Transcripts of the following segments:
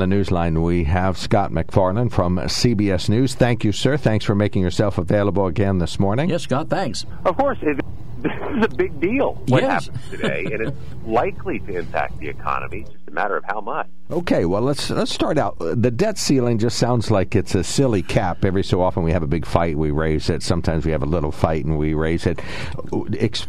on the newsline, we have Scott McFarland from CBS News. Thank you, sir. Thanks for making yourself available again this morning. Yes, Scott, thanks. Of course. It, this is a big deal. What Yes. happens today, and it's likely to impact the economy. It's just a matter of how much. Okay, well let's let's start out. The debt ceiling just sounds like it's a silly cap. Every so often we have a big fight, we raise it. Sometimes we have a little fight and we raise it.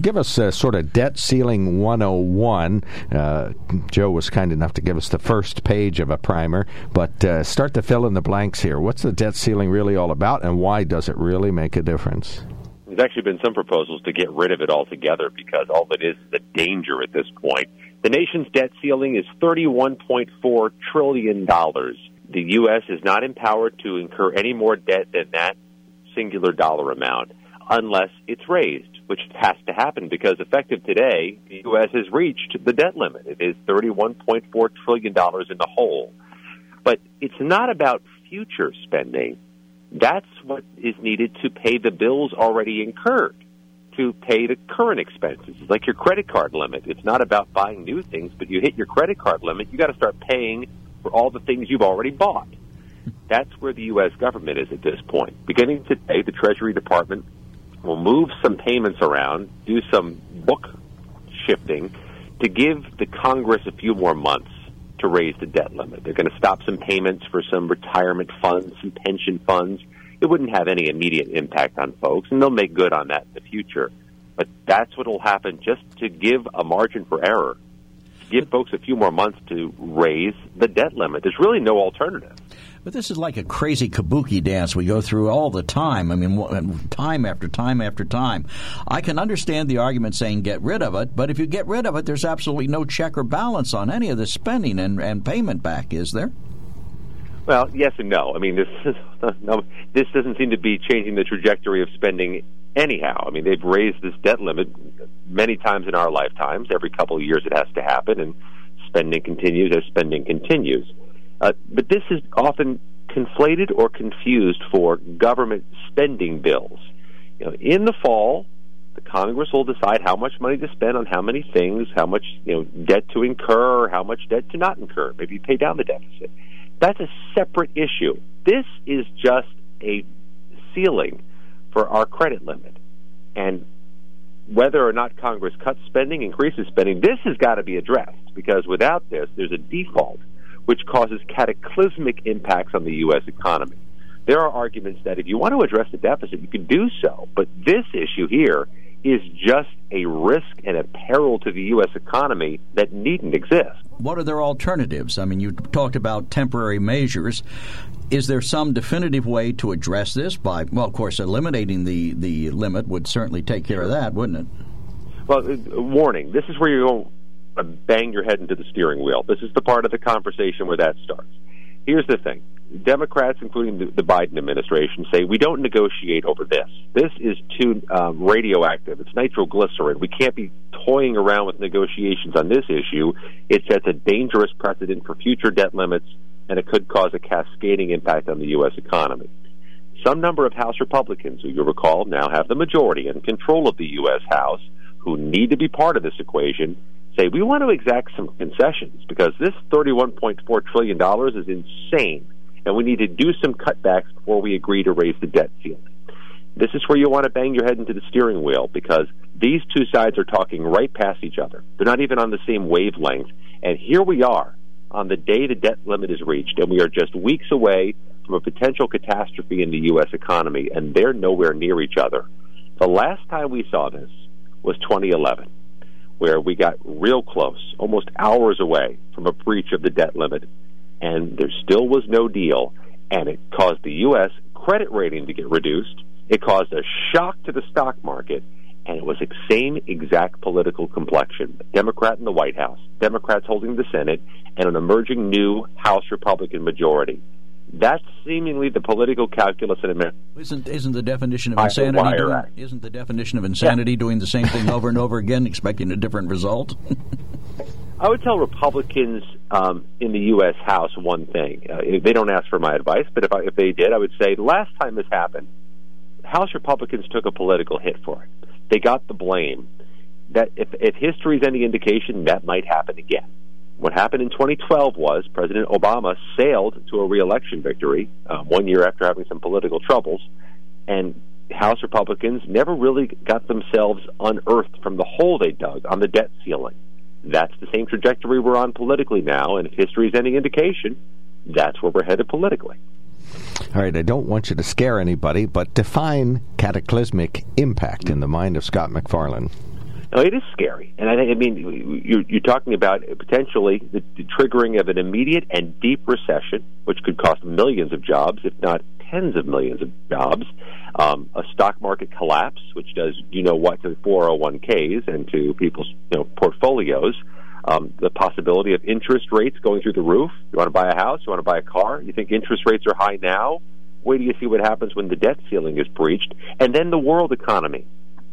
Give us a sort of debt ceiling 101. Uh, Joe was kind enough to give us the first page of a primer, but uh, start to fill in the blanks here. What's the debt ceiling really all about, and why does it really make a difference? There's actually been some proposals to get rid of it altogether because all it is is danger at this point. The nation's debt ceiling is $31.4 trillion. The U.S. is not empowered to incur any more debt than that singular dollar amount unless it's raised, which has to happen because effective today, the U.S. has reached the debt limit. It is $31.4 trillion in the hole. But it's not about future spending. That's what is needed to pay the bills already incurred, to pay the current expenses, It's like your credit card limit. It's not about buying new things, but you hit your credit card limit, you got to start paying for all the things you've already bought. That's where the U.S. government is at this point. Beginning today, the Treasury Department will move some payments around, do some book shifting to give the Congress a few more months to raise the debt limit. They're going to stop some payments for some retirement funds, some pension funds. It wouldn't have any immediate impact on folks, and they'll make good on that in the future. But that's what will happen just to give a margin for error, give folks a few more months to raise the debt limit. There's really no alternative. But this is like a crazy kabuki dance we go through all the time. I mean, time after time after time. I can understand the argument saying get rid of it, but if you get rid of it, there's absolutely no check or balance on any of the spending and, and payment back, is there? Well, yes and no. I mean, this is, no, this doesn't seem to be changing the trajectory of spending anyhow. I mean, they've raised this debt limit many times in our lifetimes. Every couple of years, it has to happen, and spending continues as spending continues. Uh, but this is often conflated or confused for government spending bills. You know, in the fall, the Congress will decide how much money to spend on how many things, how much you know debt to incur, how much debt to not incur. Maybe pay down the deficit. That's a separate issue. This is just a ceiling for our credit limit, and whether or not Congress cuts spending, increases spending, this has got to be addressed because without this, there's a default which causes cataclysmic impacts on the U.S. economy. There are arguments that if you want to address the deficit, you can do so, but this issue here is just a risk and a peril to the U.S. economy that needn't exist. What are their alternatives? I mean, you talked about temporary measures. Is there some definitive way to address this by, well, of course, eliminating the, the limit would certainly take care of that, wouldn't it? Well, uh, warning, this is where you bang your head into the steering wheel. This is the part of the conversation where that starts. Here's the thing Democrats, including the, the Biden administration, say we don't negotiate over this. This is too um, radioactive. It's nitroglycerin. We can't be toying around with negotiations on this issue. It sets a dangerous precedent for future debt limits, and it could cause a cascading impact on the U.S. economy. Some number of House Republicans, who you recall now have the majority and control of the U.S. House, who need to be part of this equation, say we want to exact some concessions because this $31.4 trillion is insane and we need to do some cutbacks before we agree to raise the debt ceiling. This is where you want to bang your head into the steering wheel because these two sides are talking right past each other. They're not even on the same wavelength. And here we are on the day the debt limit is reached, and we are just weeks away from a potential catastrophe in the U.S. economy, and they're nowhere near each other. The last time we saw this was 2011 where we got real close, almost hours away from a breach of the debt limit, and there still was no deal, and it caused the U.S. credit rating to get reduced. It caused a shock to the stock market, and it was the same exact political complexion. Democrat in the White House, Democrats holding the Senate, and an emerging new House Republican majority. That's seemingly the political calculus in America. Isn't isn't the definition of the insanity doing, isn't the definition of insanity doing the same thing over and over again, expecting a different result? I would tell Republicans um, in the U.S. House one thing. Uh, they don't ask for my advice, but if, I, if they did, I would say last time this happened, House Republicans took a political hit for it. They got the blame. That if, if history is any indication, that might happen again. What happened in 2012 was President Obama sailed to a reelection victory um, one year after having some political troubles, and House Republicans never really got themselves unearthed from the hole they dug on the debt ceiling. That's the same trajectory we're on politically now, and if history is any indication, that's where we're headed politically. All right, I don't want you to scare anybody, but define cataclysmic impact in the mind of Scott MacFarlane. It is scary, and I, I mean, you're, you're talking about potentially the, the triggering of an immediate and deep recession, which could cost millions of jobs, if not tens of millions of jobs. Um, a stock market collapse, which does you know what to 401ks and to people's you know portfolios. Um, the possibility of interest rates going through the roof. You want to buy a house? You want to buy a car? You think interest rates are high now? Wait do you see what happens when the debt ceiling is breached, and then the world economy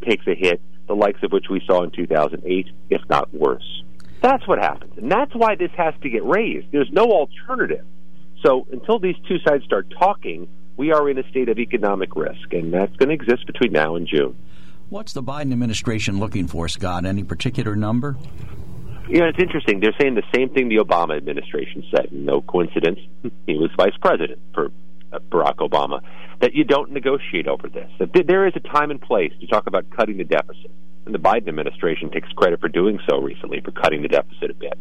takes a hit the likes of which we saw in 2008, if not worse. That's what happens. And that's why this has to get raised. There's no alternative. So until these two sides start talking, we are in a state of economic risk, and that's going to exist between now and June. What's the Biden administration looking for, Scott? Any particular number? You know, it's interesting. They're saying the same thing the Obama administration said. No coincidence. He was vice president for uh, Barack Obama that you don't negotiate over this. That there is a time and place to talk about cutting the deficit. And the Biden administration takes credit for doing so recently, for cutting the deficit a bit.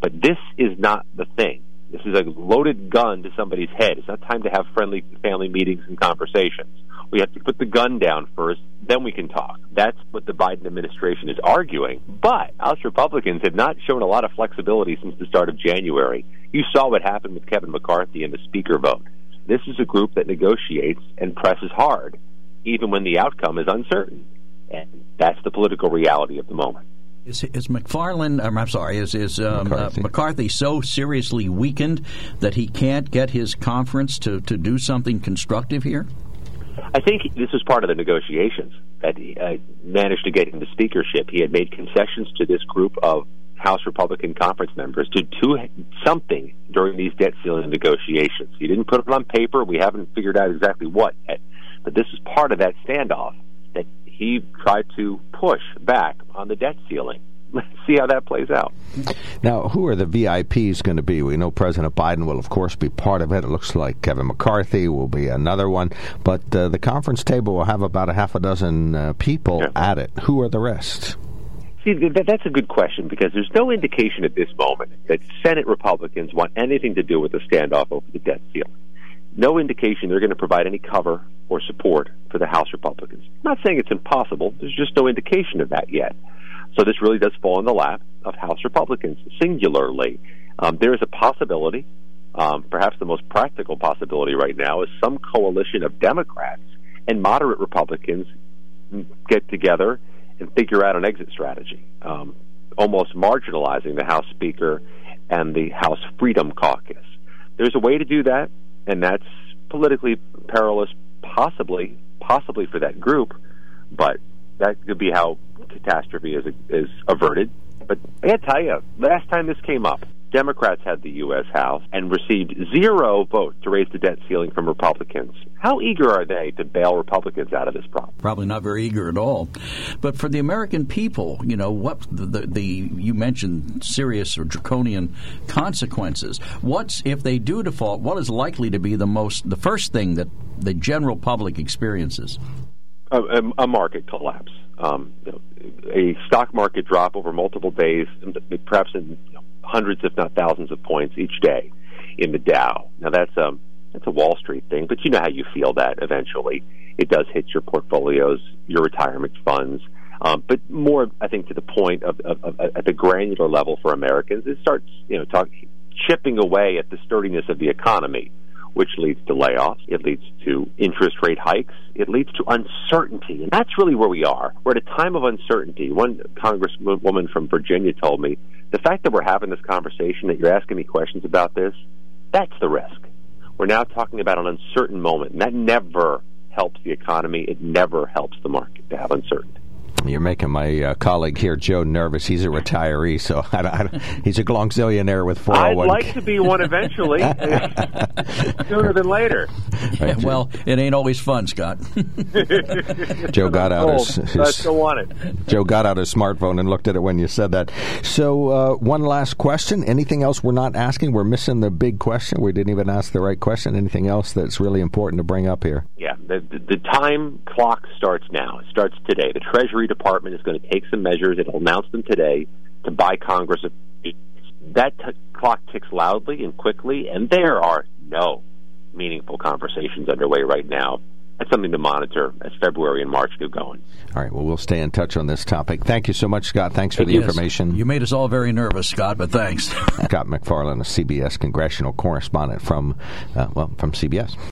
But this is not the thing. This is a loaded gun to somebody's head. It's not time to have friendly family meetings and conversations. We have to put the gun down first, then we can talk. That's what the Biden administration is arguing. But House Republicans have not shown a lot of flexibility since the start of January. You saw what happened with Kevin McCarthy in the speaker vote. This is a group that negotiates and presses hard, even when the outcome is uncertain. And that's the political reality of the moment. Is, is McFarlane, um, I'm sorry, is, is um, McCarthy. Uh, McCarthy. so seriously weakened that he can't get his conference to, to do something constructive here? I think this was part of the negotiations that he uh, managed to get him the speakership. He had made concessions to this group of House Republican conference members to do something during these debt ceiling negotiations. He didn't put it on paper. We haven't figured out exactly what yet. But this is part of that standoff that he tried to push back on the debt ceiling. Let's see how that plays out. Now, who are the VIPs going to be? We know President Biden will, of course, be part of it. It looks like Kevin McCarthy will be another one. But uh, the conference table will have about a half a dozen uh, people yeah. at it. Who are the rest? See, that, that's a good question because there's no indication at this moment that Senate Republicans want anything to do with the standoff over the debt ceiling. No indication they're going to provide any cover or support for the House Republicans. I'm not saying it's impossible. There's just no indication of that yet. So this really does fall in the lap of House Republicans singularly. Um, there is a possibility, um, perhaps the most practical possibility right now, is some coalition of Democrats and moderate Republicans get together and figure out an exit strategy, um, almost marginalizing the House Speaker and the House Freedom Caucus. There's a way to do that, and that's politically perilous, possibly, possibly for that group, but that could be how catastrophe is is averted. But I got to tell you, last time this came up, Democrats had the U.S. House and received zero votes to raise the debt ceiling from Republicans. How eager are they to bail Republicans out of this problem? Probably not very eager at all. But for the American people, you know, what the, the, the you mentioned serious or draconian consequences. What's if they do default? What is likely to be the most the first thing that the general public experiences? A, a, a market collapse. Um, a stock market drop over multiple days, perhaps in hundreds, if not thousands, of points each day in the Dow. Now that's a um, that's a Wall Street thing, but you know how you feel that eventually it does hit your portfolios, your retirement funds. Um, but more, I think, to the point of, of, of, at the granular level for Americans, it starts you know talk, chipping away at the sturdiness of the economy which leads to layoffs. It leads to interest rate hikes. It leads to uncertainty. And that's really where we are. We're at a time of uncertainty. One congresswoman from Virginia told me the fact that we're having this conversation, that you're asking me questions about this, that's the risk. We're now talking about an uncertain moment, and that never helps the economy. It never helps the market to have uncertainty. You're making my uh, colleague here, Joe, nervous. He's a retiree, so I don't, I don't, he's a glongzillionaire with 401k. I'd like to be one eventually, sooner than later. Yeah, well, it ain't always fun, Scott. Joe got out Old, his, but I his still want it. Joe got out his smartphone and looked at it when you said that. So, uh, one last question. Anything else we're not asking? We're missing the big question. We didn't even ask the right question. Anything else that's really important to bring up here? Yeah, the, the, the time clock starts now. It starts today. The Treasury Department is going to take some measures. It'll announce them today to buy Congress. That t- clock ticks loudly and quickly, and there are no meaningful conversations underway right now. That's something to monitor as February and March get going. All right. Well, we'll stay in touch on this topic. Thank you so much, Scott. Thanks for the Yes. information. You made us all very nervous, Scott, but thanks. Scott McFarland, a CBS congressional correspondent from, uh, well, from CBS.